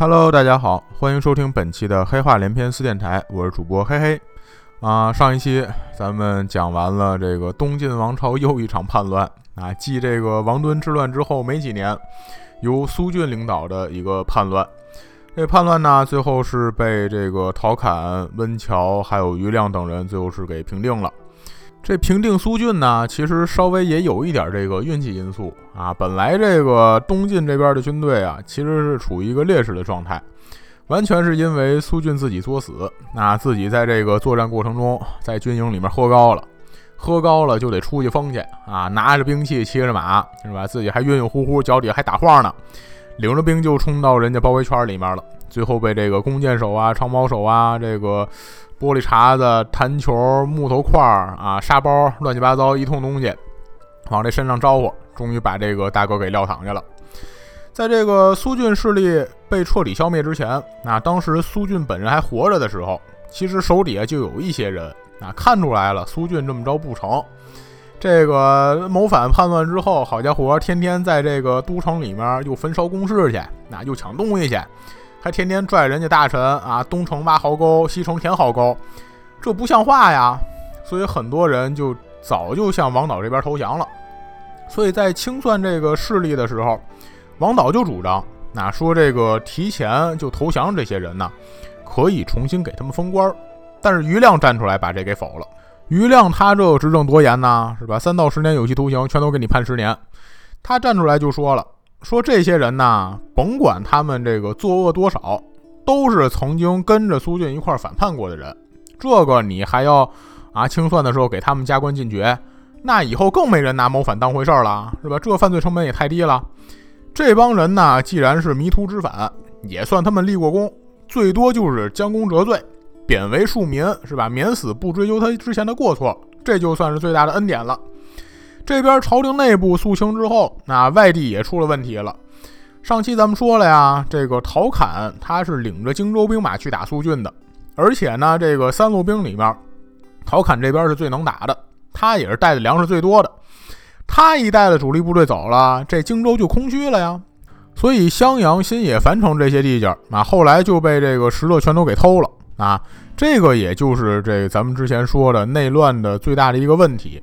Hello，大家好，欢迎收听本期的黑话连篇四电台，我是主播嘿嘿。啊，上一期咱们讲完了这个东晋王朝又一场叛乱啊，继这个王敦之乱之后没几年，由苏峻领导的一个叛乱。这叛乱呢，最后是被这个陶侃、温峤还有余亮等人最后是给平定了。这平定苏峻呢，其实稍微也有一点这个运气因素啊。本来这个东晋这边的军队啊，其实是处于一个劣势的状态，完全是因为苏峻自己作死啊，自己在这个作战过程中在军营里面喝高了，喝高了就得出去疯去啊，拿着兵器，骑着马，是吧？自己还晕晕乎乎，脚底还打晃呢，领着兵就冲到人家包围圈里面了，最后被这个弓箭手啊、长矛手啊，这个。玻璃碴子、弹球、木头块儿啊、沙包，乱七八糟一通东西，往这身上招呼，终于把这个大哥给撂躺下了。在这个苏俊势力被彻底消灭之前，那当时苏俊本人还活着的时候，其实手底下就有一些人啊，看出来了苏俊这么着不成，这个谋反叛乱之后，好家伙，天天在这个都城里面又焚烧宫室去，那又抢东西去。还天天拽人家大臣啊，东城挖壕沟，西城填壕沟，这不像话呀！所以很多人就早就向王导这边投降了。所以在清算这个势力的时候，王导就主张，那说这个提前就投降这些人呢，可以重新给他们封官。但是余亮站出来把这给否了。余亮他这执政多严呐，是吧？三到十年有期徒刑，全都给你判十年。他站出来就说了。说这些人呢，甭管他们这个作恶多少，都是曾经跟着苏峻一块反叛过的人。这个你还要啊清算的时候给他们加官进爵，那以后更没人拿谋反当回事了，是吧？这犯罪成本也太低了。这帮人呢，既然是迷途知返，也算他们立过功，最多就是将功折罪，贬为庶民，是吧？免死不追究他之前的过错，这就算是最大的恩典了。这边朝廷内部肃清之后，那外地也出了问题了。上期咱们说了呀，这个陶侃他是领着荆州兵马去打苏峻的，而且呢，这个三路兵里面，陶侃这边是最能打的，他也是带的粮食最多的。他一带的主力部队走了，这荆州就空虚了呀。所以襄阳、新野、樊城这些地界啊，后来就被这个石勒全都给偷了啊。这个也就是这咱们之前说的内乱的最大的一个问题。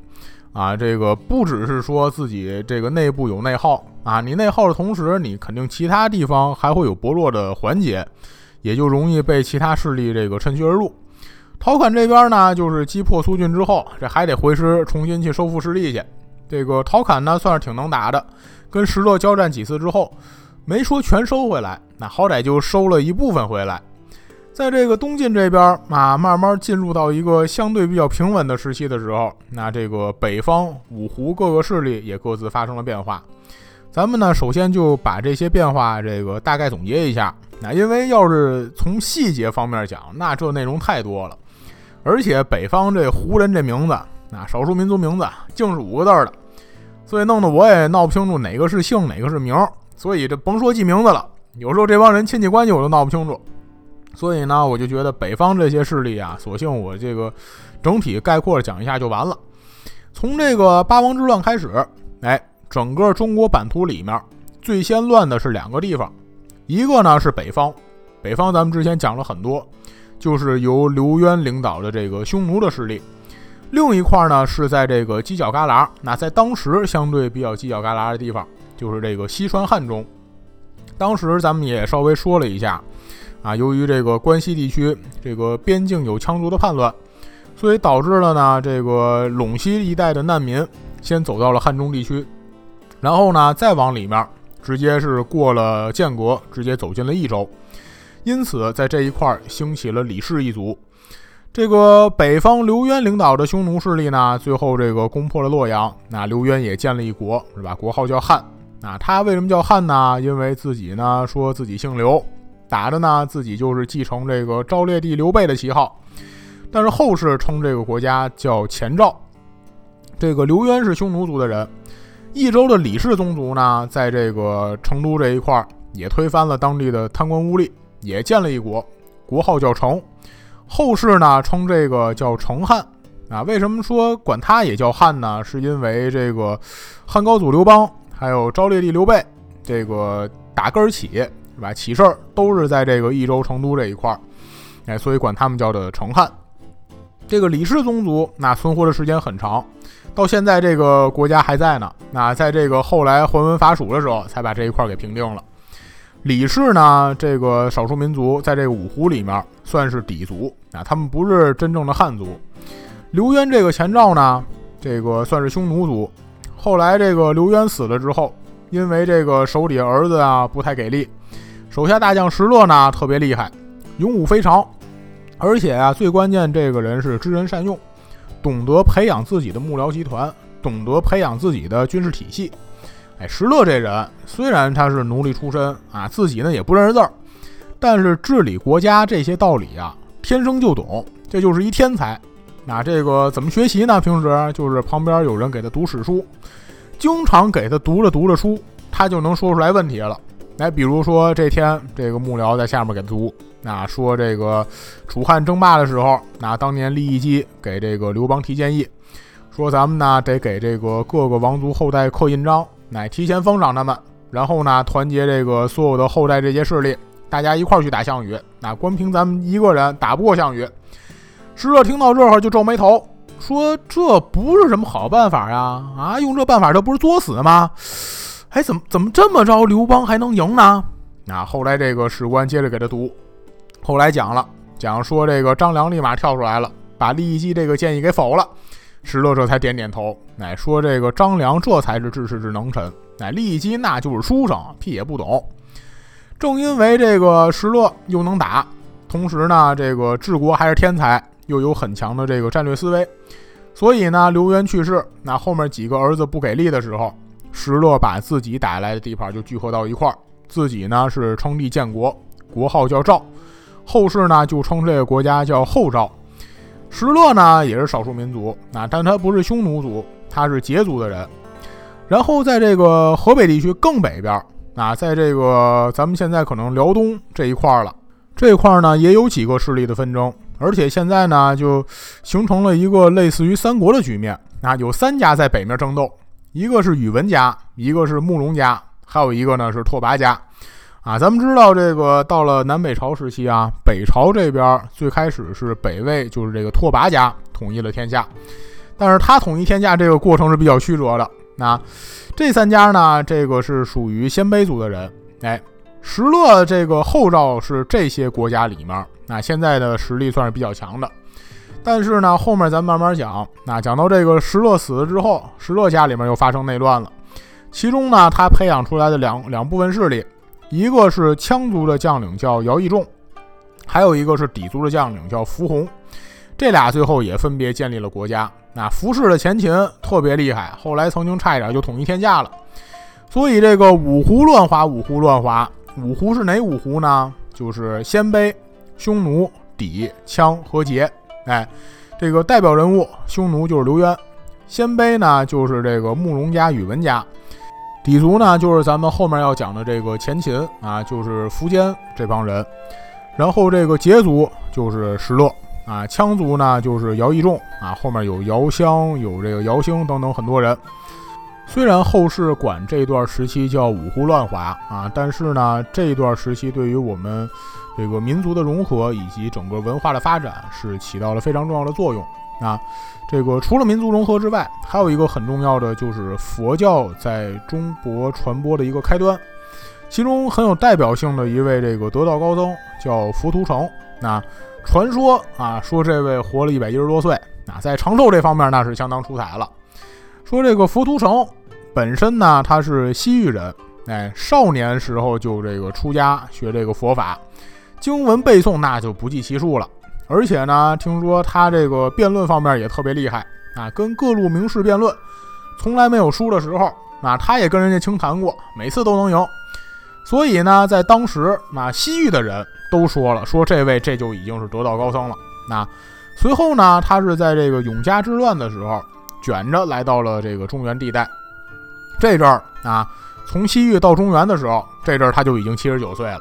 啊，这个不只是说自己这个内部有内耗啊，你内耗的同时，你肯定其他地方还会有薄弱的环节，也就容易被其他势力这个趁虚而入。陶侃这边呢，就是击破苏峻之后，这还得回师重新去收复失地去。这个陶侃呢，算是挺能打的，跟石勒交战几次之后，没说全收回来，那好歹就收了一部分回来。在这个东晋这边啊，慢慢进入到一个相对比较平稳的时期的时候，那这个北方五胡各个势力也各自发生了变化。咱们呢，首先就把这些变化这个大概总结一下。那因为要是从细节方面讲，那这内容太多了，而且北方这胡人这名字，那少数民族名字竟是五个字的，所以弄得我也闹不清楚哪个是姓，哪个是名。所以这甭说记名字了，有时候这帮人亲戚关系我都闹不清楚。所以呢，我就觉得北方这些势力啊，索性我这个整体概括讲一下就完了。从这个八王之乱开始，哎，整个中国版图里面最先乱的是两个地方，一个呢是北方，北方咱们之前讲了很多，就是由刘渊领导的这个匈奴的势力；另一块呢是在这个犄角旮旯，那在当时相对比较犄角旮旯的地方，就是这个西川汉中。当时咱们也稍微说了一下。啊，由于这个关西地区这个边境有羌族的叛乱，所以导致了呢，这个陇西一带的难民先走到了汉中地区，然后呢，再往里面直接是过了建国，直接走进了益州。因此，在这一块兴起了李氏一族。这个北方刘渊领导的匈奴势力呢，最后这个攻破了洛阳。那刘渊也建了一国，是吧？国号叫汉。那他为什么叫汉呢？因为自己呢说自己姓刘。打的呢，自己就是继承这个昭烈帝刘备的旗号，但是后世称这个国家叫前赵。这个刘渊是匈奴族的人，益州的李氏宗族呢，在这个成都这一块儿也推翻了当地的贪官污吏，也建了一国，国号叫成。后世呢称这个叫成汉啊。为什么说管他也叫汉呢？是因为这个汉高祖刘邦还有昭烈帝刘备这个打根儿起。是吧？起事儿都是在这个益州成都这一块儿，哎，所以管他们叫的成汉。这个李氏宗族那存活的时间很长，到现在这个国家还在呢。那在这个后来桓文伐蜀的时候，才把这一块给平定了。李氏呢，这个少数民族在这个五胡里面算是底族啊，他们不是真正的汉族。刘渊这个前赵呢，这个算是匈奴族。后来这个刘渊死了之后，因为这个手底下儿子啊不太给力，手下大将石勒呢特别厉害，勇武非常，而且啊最关键这个人是知人善用，懂得培养自己的幕僚集团，懂得培养自己的军事体系。哎，石勒这人虽然他是奴隶出身啊，自己呢也不认识字儿，但是治理国家这些道理啊，天生就懂，这就是一天才。那这个怎么学习呢？平时就是旁边有人给他读史书，经常给他读着读着书，他就能说出来问题了。来，比如说这天这个幕僚在下面给他读，那说这个楚汉争霸的时候，那当年利益基给这个刘邦提建议，说咱们呢得给这个各个王族后代刻印章，乃提前封赏他们，然后呢团结这个所有的后代这些势力，大家一块儿去打项羽。那光凭咱们一个人打不过项羽。石勒听到这儿就皱眉头，说：“这不是什么好办法呀！啊，用这办法，这不是作死吗？哎，怎么怎么这么着，刘邦还能赢呢？”那后来这个史官接着给他读，后来讲了，讲说这个张良立马跳出来了，把利益基这个建议给否了。石勒这才点点头，乃说这个张良这才是治世之能臣，乃利益基那就是书生，屁也不懂。正因为这个石勒又能打，同时呢，这个治国还是天才。又有很强的这个战略思维，所以呢，刘渊去世，那后面几个儿子不给力的时候，石勒把自己打来的地盘就聚合到一块儿，自己呢是称帝建国，国号叫赵，后世呢就称这个国家叫后赵。石勒呢也是少数民族，啊，但他不是匈奴族，他是羯族的人。然后在这个河北地区更北边，啊，在这个咱们现在可能辽东这一块了，这块呢也有几个势力的纷争。而且现在呢，就形成了一个类似于三国的局面啊，有三家在北面争斗，一个是宇文家，一个是慕容家，还有一个呢是拓跋家，啊，咱们知道这个到了南北朝时期啊，北朝这边最开始是北魏，就是这个拓跋家统一了天下，但是他统一天下这个过程是比较曲折的，那这三家呢，这个是属于鲜卑族的人，哎。石勒这个后赵是这些国家里面，那现在的实力算是比较强的。但是呢，后面咱慢慢讲。那讲到这个石勒死了之后，石勒家里面又发生内乱了。其中呢，他培养出来的两两部分势力，一个是羌族的将领叫姚义仲，还有一个是氐族的将领叫伏弘。这俩最后也分别建立了国家。那伏氏的前秦特别厉害，后来曾经差一点就统一天下了。所以这个五胡乱华，五胡乱华。五胡是哪五胡呢？就是鲜卑、匈奴、氐、羌和羯。哎，这个代表人物，匈奴就是刘渊，鲜卑呢就是这个慕容家、宇文家，氐族呢就是咱们后面要讲的这个前秦啊，就是苻坚这帮人。然后这个羯族就是石勒啊，羌族呢就是姚义仲啊，后面有姚襄、有这个姚兴等等很多人。虽然后世管这段时期叫五胡乱华啊，但是呢，这段时期对于我们这个民族的融合以及整个文化的发展是起到了非常重要的作用啊。这个除了民族融合之外，还有一个很重要的就是佛教在中国传播的一个开端。其中很有代表性的一位这个得道高僧叫佛图澄。那传说啊，说这位活了一百一十多岁啊，在长寿这方面那是相当出彩了。说这个佛图澄。本身呢，他是西域人，哎，少年时候就这个出家学这个佛法，经文背诵那就不计其数了。而且呢，听说他这个辩论方面也特别厉害啊，跟各路名士辩论，从来没有输的时候。那他也跟人家清谈过，每次都能赢。所以呢，在当时，那西域的人都说了，说这位这就已经是得道高僧了。那随后呢，他是在这个永嘉之乱的时候，卷着来到了这个中原地带。这阵儿啊，从西域到中原的时候，这阵儿他就已经七十九岁了。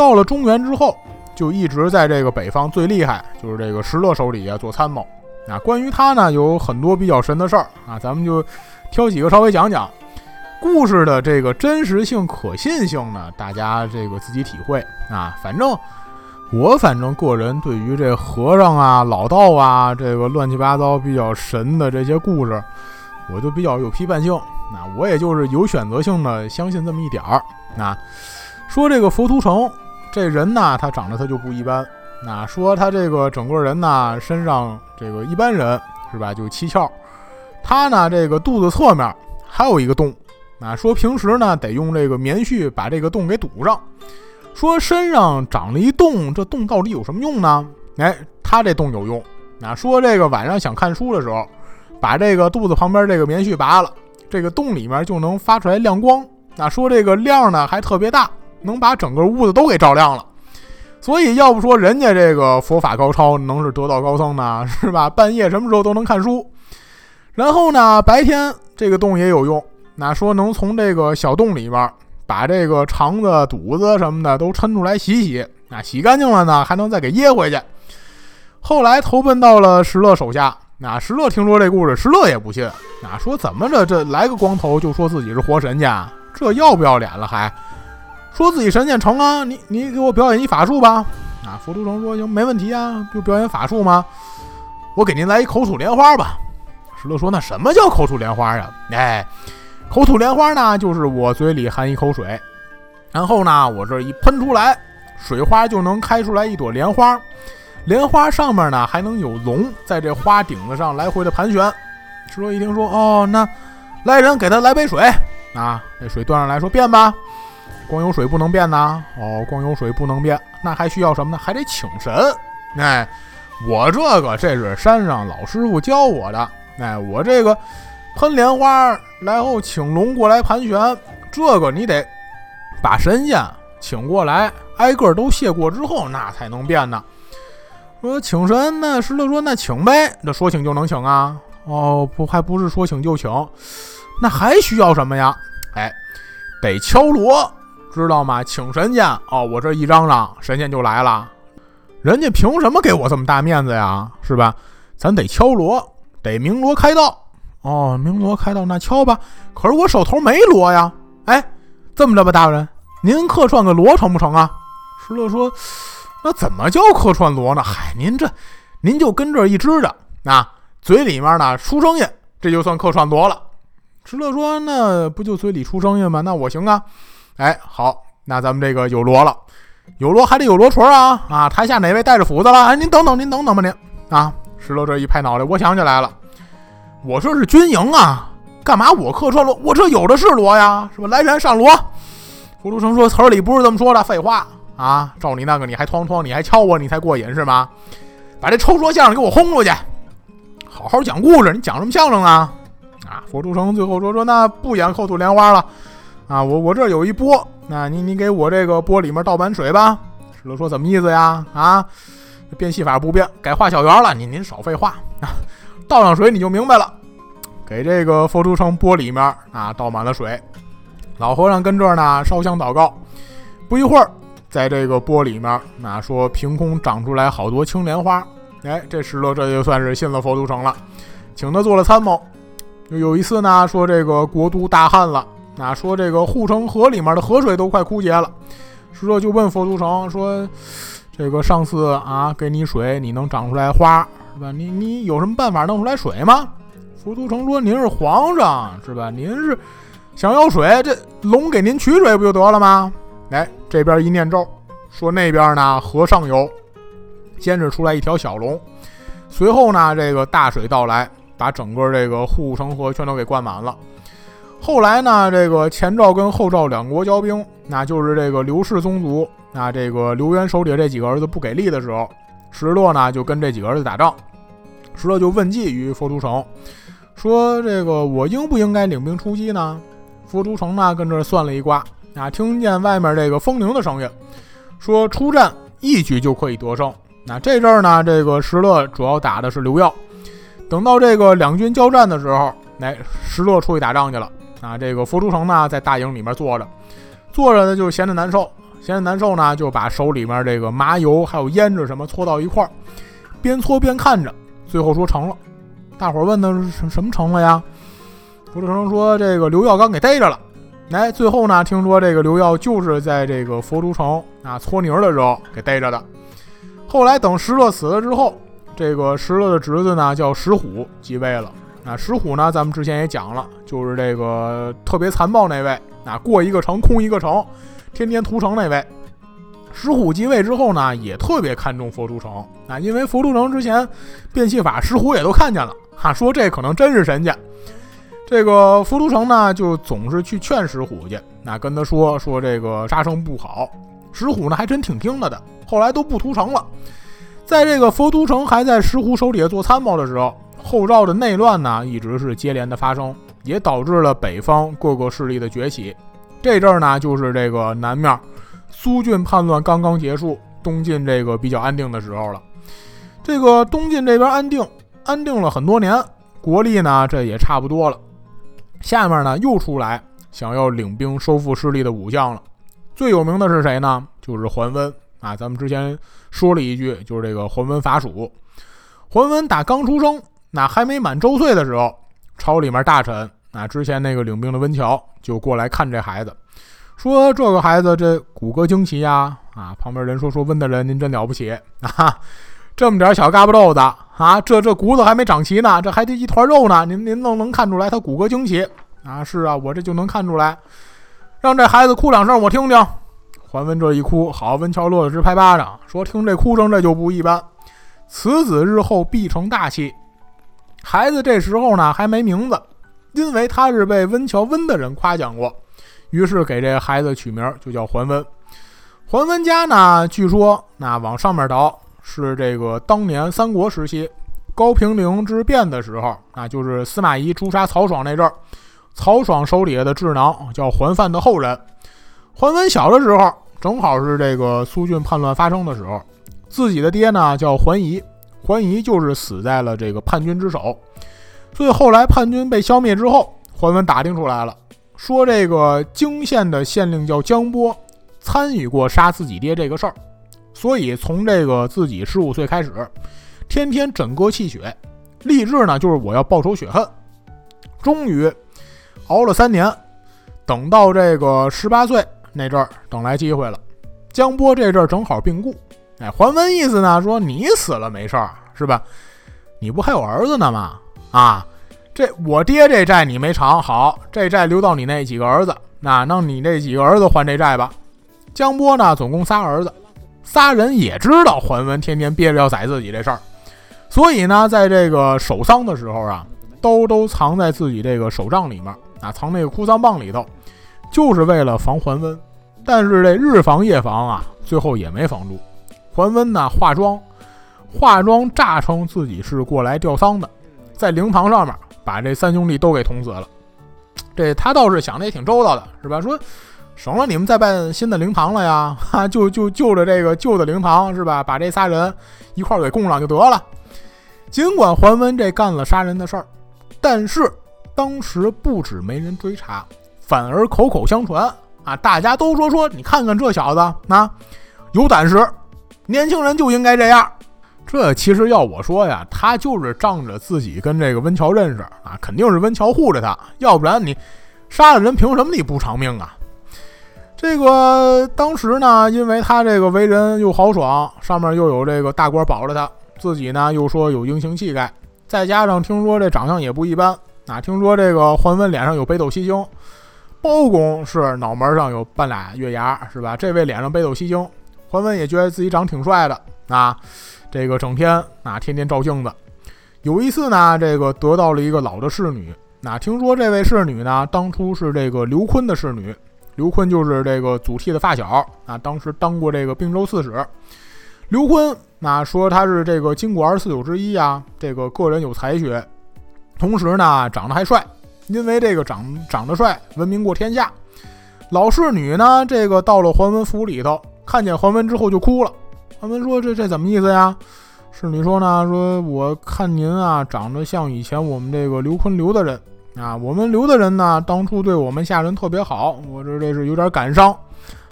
到了中原之后，就一直在这个北方最厉害，就是这个石勒手里啊做参谋。啊，关于他呢，有很多比较神的事儿啊，咱们就挑几个稍微讲讲。故事的这个真实性、可信性呢，大家这个自己体会啊。反正我反正个人对于这和尚啊、老道啊，这个乱七八糟比较神的这些故事，我就比较有批判性。那我也就是有选择性的相信这么一点儿。那说这个佛图澄这人呢，他长得他就不一般。那说他这个整个人呢，身上这个一般人是吧，就七窍。他呢，这个肚子侧面还有一个洞。啊，说平时呢得用这个棉絮把这个洞给堵上。说身上长了一洞，这洞到底有什么用呢？哎，他这洞有用。啊，说这个晚上想看书的时候，把这个肚子旁边这个棉絮拔了，这个洞里面就能发出来亮光。那说这个亮呢还特别大，能把整个屋子都给照亮了。所以要不说人家这个佛法高超，能是得道高僧呢，是吧？半夜什么时候都能看书。然后呢，白天这个洞也有用。那说能从这个小洞里边把这个肠子、肚子什么的都抻出来洗洗，那洗干净了呢，还能再给掖回去。后来投奔到了石勒手下，那石勒听说这故事，石勒也不信，那说怎么着这来个光头就说自己是活神仙，这要不要脸了？还说自己神仙成啊？你你给我表演一法术吧！啊，佛都城说行，没问题啊，就表演法术吗？我给您来一口吐莲花吧。石头说那什么叫口吐莲花啊？哎。口吐莲花呢，就是我嘴里含一口水，然后呢，我这一喷出来，水花就能开出来一朵莲花，莲花上面呢还能有龙在这花顶子上来回的盘旋。石头一听说，哦，那来人给他来杯水啊，这水端上来说变吧，光有水不能变呐，哦，光有水不能变，那还需要什么呢？还得请神。哎，我这个这是山上老师傅教我的，哎，我这个。喷莲花，然后请龙过来盘旋，这个你得把神仙请过来，挨个都谢过之后，那才能变呢。说请神，那石头说那请呗，那说请就能请啊？哦，不，还不是说请就请，那还需要什么呀？哎，得敲锣，知道吗？请神仙哦，我这一嚷嚷，神仙就来了。人家凭什么给我这么大面子呀？是吧？咱得敲锣，得鸣锣开道。哦，鸣锣开道，那敲吧。可是我手头没锣呀。哎，这么着吧，大人，您客串个锣成不成啊？石勒说：“那怎么叫客串锣呢？嗨，您这，您就跟这一支着，啊，嘴里面呢出声音，这就算客串锣了。”石勒说：“那不就嘴里出声音吗？那我行啊。哎，好，那咱们这个有锣了，有锣还得有锣锤啊。啊，台下哪位带着斧子了？哎，您等等，您等等吧，您啊。”石勒这一拍脑袋，我想起来了。我这是军营啊，干嘛我客串锣？我这有的是锣呀，是吧？来人上锣！胡都成说词儿里不是这么说的，废话啊！照你那个，你还哐哐，你还敲我，你才过瘾是吗？把这抽说相声给我轰出去！好好讲故事，你讲什么相声啊？啊！佛珠成最后说说那不演后吐莲花了啊！我我这有一钵，那你你给我这个钵里面倒满水吧。石头说怎么意思呀？啊，变戏法不变，改画小圆了。您您少废话啊！倒上水你就明白了，给这个佛珠城钵里面啊倒满了水，老和尚跟这儿呢烧香祷告。不一会儿，在这个钵里面，那说凭空长出来好多青莲花。哎，这石头这就算是信了佛都城了，请他做了参谋。有一次呢，说这个国都大旱了，那说这个护城河里面的河水都快枯竭了。石头就问佛都城说：“这个上次啊给你水，你能长出来花？”是吧？你你有什么办法弄出来水吗？浮屠城说：“您是皇上，是吧？您是想要水，这龙给您取水不就得了吗？”哎，这边一念咒，说那边呢河上游，先是出来一条小龙，随后呢这个大水到来，把整个这个护城河全都给灌满了。后来呢，这个前赵跟后赵两国交兵，那就是这个刘氏宗族，那这个刘渊手底下这几个儿子不给力的时候，石勒呢就跟这几个儿子打仗。石勒就问计于佛图城，说：“这个我应不应该领兵出击呢？”佛图城呢跟这算了一卦，啊，听见外面这个风铃的声音，说出战一举就可以得胜。那这阵儿呢，这个石勒主要打的是刘耀。等到这个两军交战的时候，哎，石勒出去打仗去了。啊，这个佛珠城呢在大营里面坐着，坐着呢就闲着难受，闲着难受呢就把手里面这个麻油还有胭脂什么搓到一块儿，边搓边看着。最后说成了，大伙儿问的是什什么成了呀？福州城说这个刘耀刚给逮着了，哎，最后呢，听说这个刘耀就是在这个佛珠城啊搓泥的时候给逮着的。后来等石勒死了之后，这个石勒的侄子呢叫石虎继位了。啊，石虎呢，咱们之前也讲了，就是这个特别残暴那位啊，过一个城空一个城，天天屠城那位。石虎继位之后呢，也特别看重佛都城啊，因为佛都城之前变戏法，石虎也都看见了，哈，说这可能真是神仙。这个佛都城呢，就总是去劝石虎去，那跟他说说这个杀生不好。石虎呢，还真挺听他的，后来都不屠城了。在这个佛都城还在石虎手底下做参谋的时候，后赵的内乱呢，一直是接连的发生，也导致了北方各个势力的崛起。这阵儿呢，就是这个南面。苏峻叛乱刚刚结束，东晋这个比较安定的时候了。这个东晋这边安定，安定了很多年，国力呢这也差不多了。下面呢又出来想要领兵收复失地的武将了。最有名的是谁呢？就是桓温啊。咱们之前说了一句，就是这个桓温伐蜀。桓温打刚出生，那还没满周岁的时候，朝里面大臣啊，之前那个领兵的温峤就过来看这孩子。说这个孩子这骨骼惊奇呀，啊，旁边人说说温大人您真了不起啊，这么点小嘎巴豆子啊，这这骨头还没长齐呢，这还得一团肉呢，您您能能看出来他骨骼惊奇啊？是啊，我这就能看出来，让这孩子哭两声我听听。桓温这一哭，好，温峤乐得直拍巴掌，说听这哭声这就不一般，此子日后必成大器。孩子这时候呢还没名字，因为他是被温峤温的人夸奖过。于是给这孩子取名就叫桓温。桓温家呢，据说那往上面倒是这个当年三国时期高平陵之变的时候，那就是司马懿诛杀曹爽那阵儿，曹爽手底下的智囊叫桓范的后人。桓温小的时候，正好是这个苏峻叛乱发生的时候，自己的爹呢叫桓仪，桓仪就是死在了这个叛军之手。所以后来叛军被消灭之后，桓温打听出来了。说这个泾县的县令叫江波，参与过杀自己爹这个事儿，所以从这个自己十五岁开始，天天枕戈泣血，立志呢就是我要报仇雪恨。终于熬了三年，等到这个十八岁那阵儿，等来机会了。江波这阵儿正好病故，哎，桓温意思呢说你死了没事儿是吧？你不还有儿子呢吗？啊？这我爹这债你没偿，好，这债留到你那几个儿子，那让你那几个儿子还这债吧。江波呢，总共仨儿子，仨人也知道桓温天天憋着要宰自己这事儿，所以呢，在这个守丧的时候啊，都都藏在自己这个手杖里面啊，藏那个哭丧棒里头，就是为了防桓温。但是这日防夜防啊，最后也没防住。桓温呢，化妆，化妆诈称自己是过来吊丧的，在灵堂上面。把这三兄弟都给捅死了，这他倒是想的也挺周到的，是吧？说省了你们再办新的灵堂了呀，哈，就就就着这个旧的灵堂，是吧？把这仨人一块儿给供上就得了。尽管桓温这干了杀人的事儿，但是当时不止没人追查，反而口口相传啊，大家都说说，你看看这小子啊，有胆识，年轻人就应该这样。这其实要我说呀，他就是仗着自己跟这个温峤认识啊，肯定是温峤护着他，要不然你杀了人，凭什么你不偿命啊？这个当时呢，因为他这个为人又豪爽，上面又有这个大官保着他，自己呢又说有英雄气概，再加上听说这长相也不一般啊，听说这个桓温脸上有北斗七星，包公是脑门上有半俩月牙，是吧？这位脸上北斗七星，桓温也觉得自己长挺帅的啊。这个整天啊，天天照镜子。有一次呢，这个得到了一个老的侍女。那听说这位侍女呢，当初是这个刘坤的侍女。刘坤就是这个祖逖的发小啊，当时当过这个并州刺史。刘坤那说他是这个金国二十四九之一啊，这个个人有才学，同时呢长得还帅。因为这个长长得帅，闻名过天下。老侍女呢，这个到了桓温府里头，看见桓温之后就哭了。他们说：“这这怎么意思呀？”侍女说呢：“说我看您啊，长得像以前我们这个刘坤刘的人啊。我们刘的人呢，当初对我们下人特别好，我这这是有点感伤。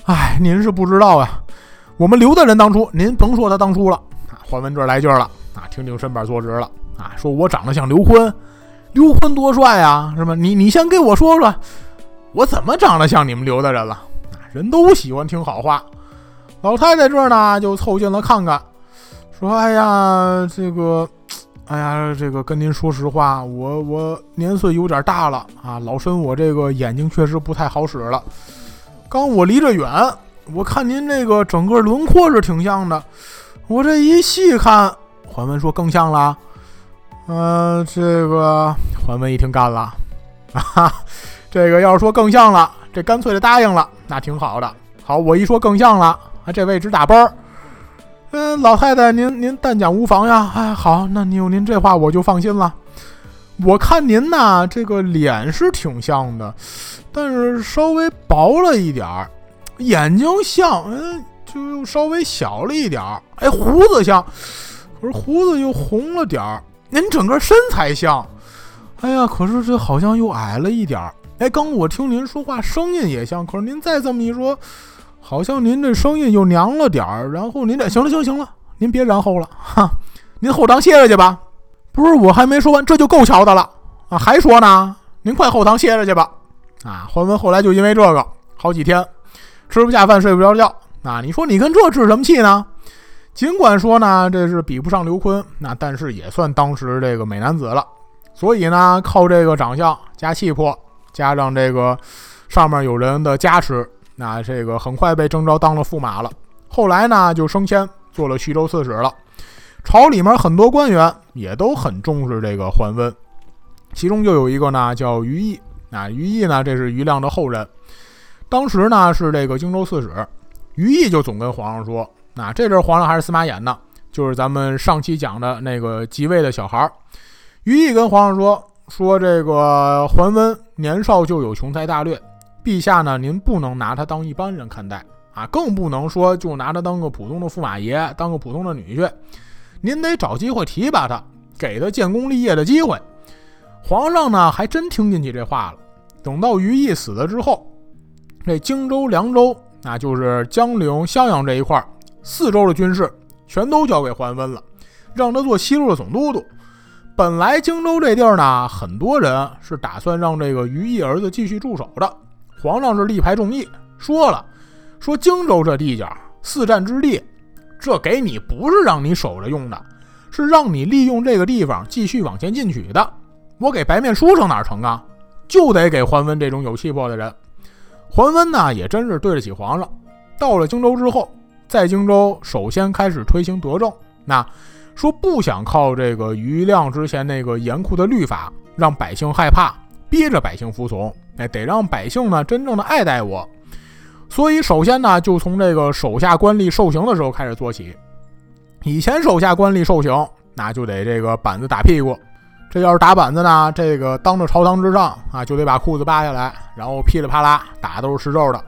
哎，您是不知道啊，我们刘的人当初，您甭说他当初了啊。桓温这来劲了啊，听听身板坐直了啊，说我长得像刘坤，刘坤多帅啊，是吧？你你先给我说说，我怎么长得像你们刘大人了？啊人都喜欢听好话。老太太这儿呢，就凑近了看看，说：“哎呀，这个，哎呀，这个跟您说实话，我我年岁有点大了啊，老身我这个眼睛确实不太好使了。刚我离着远，我看您这个整个轮廓是挺像的，我这一细看，桓温说更像了。嗯，这个桓温一听干了，啊，这个要是说更像了，这干脆就答应了，那挺好的。好，我一说更像了。”这位置打班，嗯，老太太，您您但讲无妨呀。哎，好，那您有您这话，我就放心了。我看您呐，这个脸是挺像的，但是稍微薄了一点儿，眼睛像，嗯，就又稍微小了一点儿。哎，胡子像，可是胡子又红了点儿。您整个身材像，哎呀，可是这好像又矮了一点儿。哎，刚我听您说话，声音也像，可是您再这么一说。好像您这声音又娘了点儿，然后您这行了行了行了，您别然后了哈，您后堂歇着去吧。不是我还没说完，这就够瞧的了啊，还说呢，您快后堂歇着去吧。啊，桓温后来就因为这个，好几天吃不下饭，睡不着觉。啊，你说你跟这置什么气呢？尽管说呢，这是比不上刘坤，那但是也算当时这个美男子了。所以呢，靠这个长相加气魄，加上这个上面有人的加持。那这个很快被征召当了驸马了，后来呢就升迁做了徐州刺史了。朝里面很多官员也都很重视这个桓温，其中就有一个呢叫于毅。啊，于毅呢这是于亮的后人，当时呢是这个荆州刺史。于毅就总跟皇上说：“那这阵皇上还是司马炎呢，就是咱们上期讲的那个即位的小孩。”于毅跟皇上说：“说这个桓温年少就有雄才大略。”陛下呢，您不能拿他当一般人看待啊，更不能说就拿他当个普通的驸马爷，当个普通的女婿。您得找机会提拔他，给他建功立业的机会。皇上呢，还真听进去这话了。等到于毅死了之后，这荆州、凉州啊，就是江陵、襄阳这一块四州的军事，全都交给桓温了，让他做西路的总都督。本来荆州这地儿呢，很多人是打算让这个于毅儿子继续驻守的。皇上是力排众议，说了，说荆州这地界四战之地，这给你不是让你守着用的，是让你利用这个地方继续往前进取的。我给白面书生哪成啊？就得给桓温这种有气魄的人。桓温呢，也真是对得起皇上。到了荆州之后，在荆州首先开始推行德政，那说不想靠这个余亮之前那个严酷的律法让百姓害怕，逼着百姓服从。哎，得让百姓呢真正的爱戴我，所以首先呢，就从这个手下官吏受刑的时候开始做起。以前手下官吏受刑，那就得这个板子打屁股。这要是打板子呢，这个当着朝堂之上啊，就得把裤子扒下来，然后噼里啪啦打都是实肉的。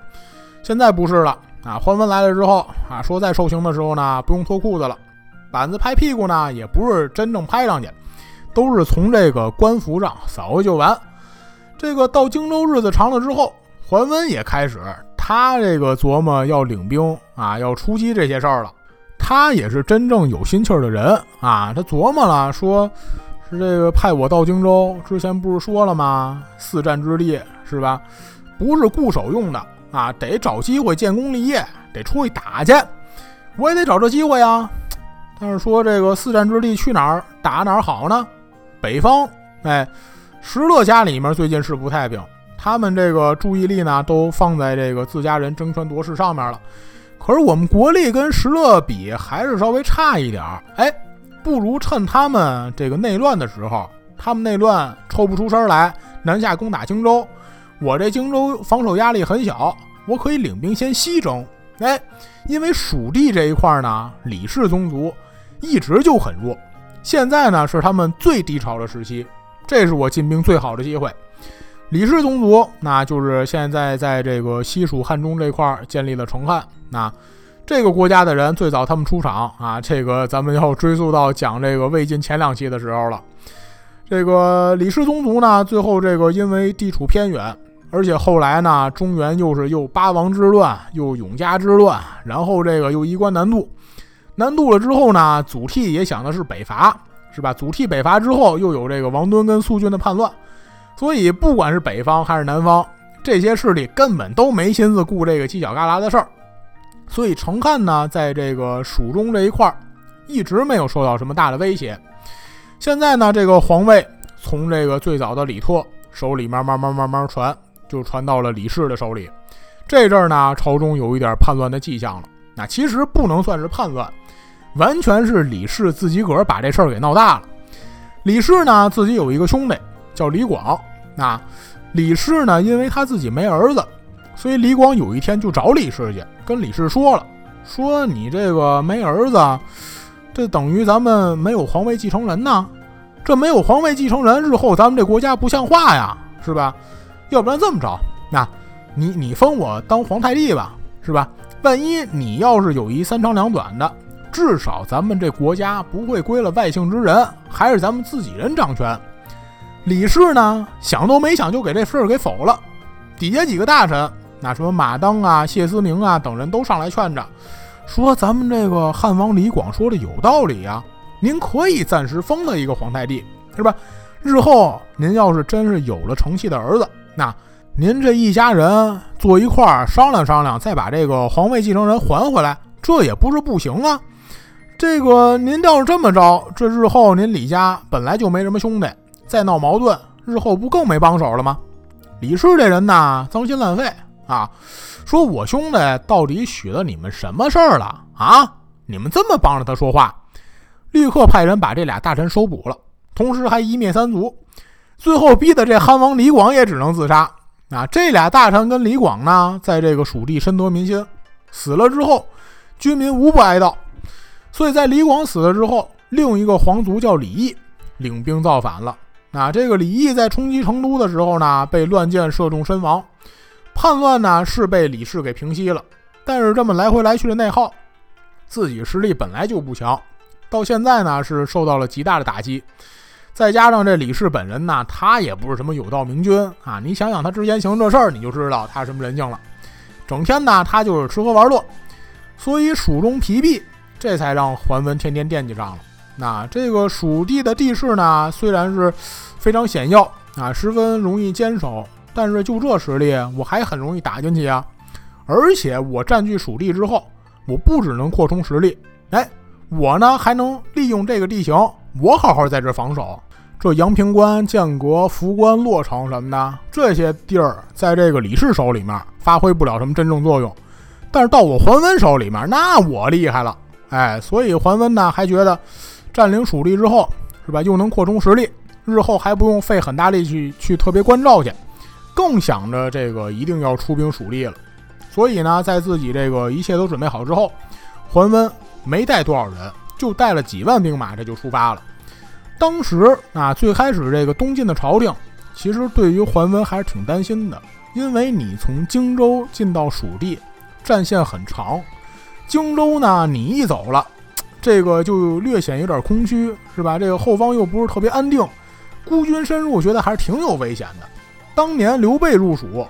现在不是了啊，桓温来了之后啊，说在受刑的时候呢，不用脱裤子了，板子拍屁股呢，也不是真正拍上去，都是从这个官服上扫就完。这个到荆州日子长了之后，桓温也开始他这个琢磨要领兵啊，要出击这些事儿了。他也是真正有心气儿的人啊，他琢磨了，说是这个派我到荆州之前不是说了吗？四战之地是吧？不是固守用的啊，得找机会建功立业，得出去打去。我也得找这机会啊。但是说这个四战之地去哪儿打哪儿好呢？北方，哎。石勒家里面最近是不太平，他们这个注意力呢都放在这个自家人争权夺势上面了。可是我们国力跟石勒比还是稍微差一点儿，哎，不如趁他们这个内乱的时候，他们内乱抽不出身来，南下攻打荆州，我这荆州防守压力很小，我可以领兵先西征。哎，因为蜀地这一块呢，李氏宗族一直就很弱，现在呢是他们最低潮的时期。这是我进兵最好的机会。李氏宗族，那就是现在在这个西蜀汉中这块建立了成汉。那这个国家的人最早他们出场啊，这个咱们要追溯到讲这个魏晋前两期的时候了。这个李氏宗族呢，最后这个因为地处偏远，而且后来呢，中原又是又八王之乱，又永嘉之乱，然后这个又衣冠南渡，南渡了之后呢，祖逖也想的是北伐。是吧？祖逖北伐之后，又有这个王敦跟苏峻的叛乱，所以不管是北方还是南方，这些势力根本都没心思顾这个犄角旮旯的事儿，所以成汉呢，在这个蜀中这一块儿一直没有受到什么大的威胁。现在呢，这个皇位从这个最早的李拓手里面慢慢慢慢传，就传到了李氏的手里。这阵儿呢，朝中有一点叛乱的迹象了。那其实不能算是叛乱，完全是李氏自己个儿把这事儿给闹大了。李氏呢，自己有一个兄弟叫李广。那李氏呢，因为他自己没儿子，所以李广有一天就找李氏去，跟李氏说了，说你这个没儿子。这等于咱们没有皇位继承人呢，这没有皇位继承人，日后咱们这国家不像话呀，是吧？要不然这么着，那，你你封我当皇太帝吧，是吧？万一你要是有一三长两短的，至少咱们这国家不会归了外姓之人，还是咱们自己人掌权。李氏呢，想都没想就给这事儿给否了。底下几个大臣，那什么马当啊、谢思明啊等人都上来劝着。说咱们这个汉王李广说的有道理呀，您可以暂时封他一个皇太帝，是吧？日后您要是真是有了成器的儿子，那您这一家人坐一块儿商量商量，再把这个皇位继承人还回来，这也不是不行啊。这个您要是这么着，这日后您李家本来就没什么兄弟，再闹矛盾，日后不更没帮手了吗？李氏这人呐，脏心烂肺啊。说我兄弟到底许了你们什么事儿了啊？你们这么帮着他说话，立刻派人把这俩大臣收捕了，同时还一灭三族，最后逼得这汉王李广也只能自杀。啊，这俩大臣跟李广呢，在这个蜀地深得民心，死了之后，军民无不哀悼。所以在李广死了之后，另一个皇族叫李毅，领兵造反了。那，这个李毅在冲击成都的时候呢，被乱箭射中身亡。叛乱呢是被李氏给平息了，但是这么来回来去的内耗，自己实力本来就不强，到现在呢是受到了极大的打击。再加上这李氏本人呢，他也不是什么有道明君啊，你想想他之前行这事儿，你就知道他什么人性了。整天呢他就是吃喝玩乐，所以蜀中疲弊，这才让桓温天天惦记上了。那这个蜀地的地势呢，虽然是非常险要啊，十分容易坚守。但是就这实力，我还很容易打进去啊！而且我占据蜀地之后，我不只能扩充实力，哎，我呢还能利用这个地形，我好好在这防守。这阳平关、建国、福关、洛城什么的这些地儿，在这个李氏手里面发挥不了什么真正作用，但是到我桓温手里面，那我厉害了，哎，所以桓温呢还觉得占领蜀地之后，是吧，又能扩充实力，日后还不用费很大力气去特别关照去。更想着这个一定要出兵蜀地了，所以呢，在自己这个一切都准备好之后，桓温没带多少人，就带了几万兵马，这就出发了。当时啊，最开始这个东晋的朝廷，其实对于桓温还是挺担心的，因为你从荆州进到蜀地，战线很长，荆州呢你一走了，这个就略显有点空虚，是吧？这个后方又不是特别安定，孤军深入，觉得还是挺有危险的。当年刘备入蜀，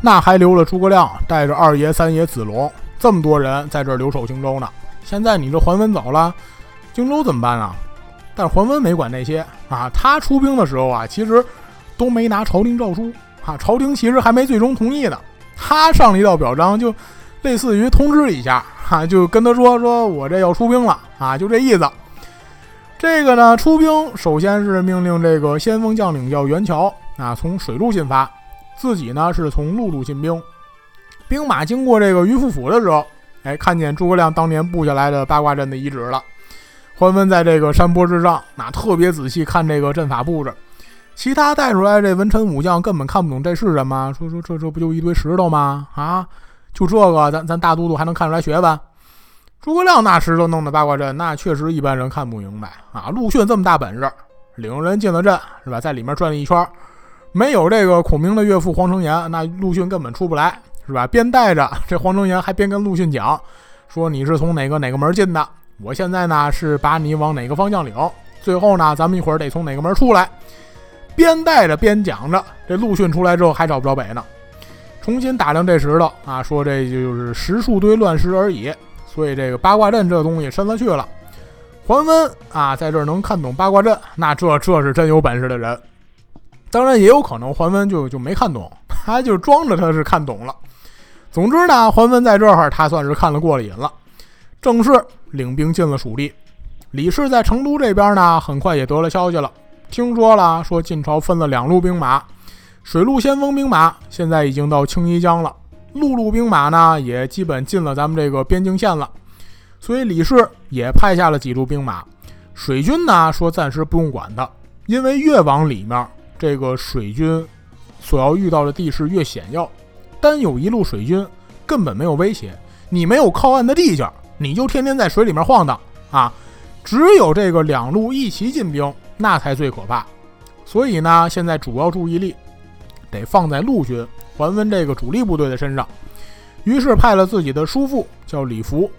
那还留了诸葛亮带着二爷、三爷子龙这么多人在这留守荆州呢。现在你这桓温走了，荆州怎么办啊？但是桓温没管那些啊，他出兵的时候啊，其实都没拿朝廷诏书啊，朝廷其实还没最终同意呢。他上了一道表彰，就类似于通知一下哈，就跟他说说我这要出兵了啊，就这意思。这个呢，出兵首先是命令这个先锋将领叫袁乔。啊，从水路进发，自己呢是从陆路进兵。兵马经过这个于府府的时候，哎，看见诸葛亮当年布下来的八卦阵的遗址了。桓温在这个山坡之上，那特别仔细看这个阵法布置。其他带出来这文臣武将根本看不懂这是什么，说说这这不就一堆石头吗？啊，就这个，咱咱大都督还能看出来学问？诸葛亮那石头弄的八卦阵，那确实一般人看不明白啊。陆逊这么大本事，领人进了阵，是吧？在里面转了一圈。没有这个孔明的岳父黄承彦，那陆逊根本出不来，是吧？边带着这黄承彦，还边跟陆逊讲，说你是从哪个哪个门进的，我现在呢是把你往哪个方向领，最后呢咱们一会儿得从哪个门出来。边带着边讲着，这陆逊出来之后还找不着北呢，重新打量这石头啊，说这就是石数堆乱石而已，所以这个八卦阵这东西深了去了。桓温啊，在这儿能看懂八卦阵，那这这是真有本事的人。当然也有可能桓温就就没看懂，他就装着他是看懂了。总之呢，桓温在这儿他算是看了过了瘾了，正式领兵进了蜀地。李氏在成都这边呢，很快也得了消息了，听说了说晋朝分了两路兵马，水陆先锋兵马现在已经到青衣江了，陆路兵马呢也基本进了咱们这个边境线了，所以李氏也派下了几路兵马。水军呢说暂时不用管他，因为越往里面，这个水军所要遇到的地势越险要，单有一路水军根本没有威胁，你没有靠岸的地界，你就天天在水里面晃荡啊。只有这个两路一齐进兵，那才最可怕。所以呢，现在主要注意力得放在陆军桓温这个主力部队的身上。于是派了自己的叔父叫李福，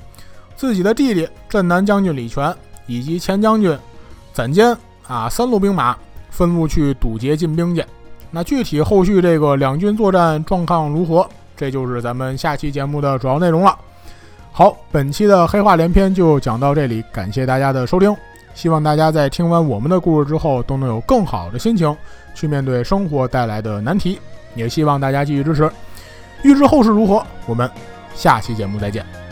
自己的弟弟镇南将军李全以及前将军攒坚啊三路兵马分路去堵截进兵去。那具体后续这个两军作战状况如何，这就是咱们下期节目的主要内容了。好，本期的黑话连篇就讲到这里，感谢大家的收听。希望大家在听完我们的故事之后，都能有更好的心情去面对生活带来的难题。也希望大家继续支持。预知后事如何，我们下期节目再见。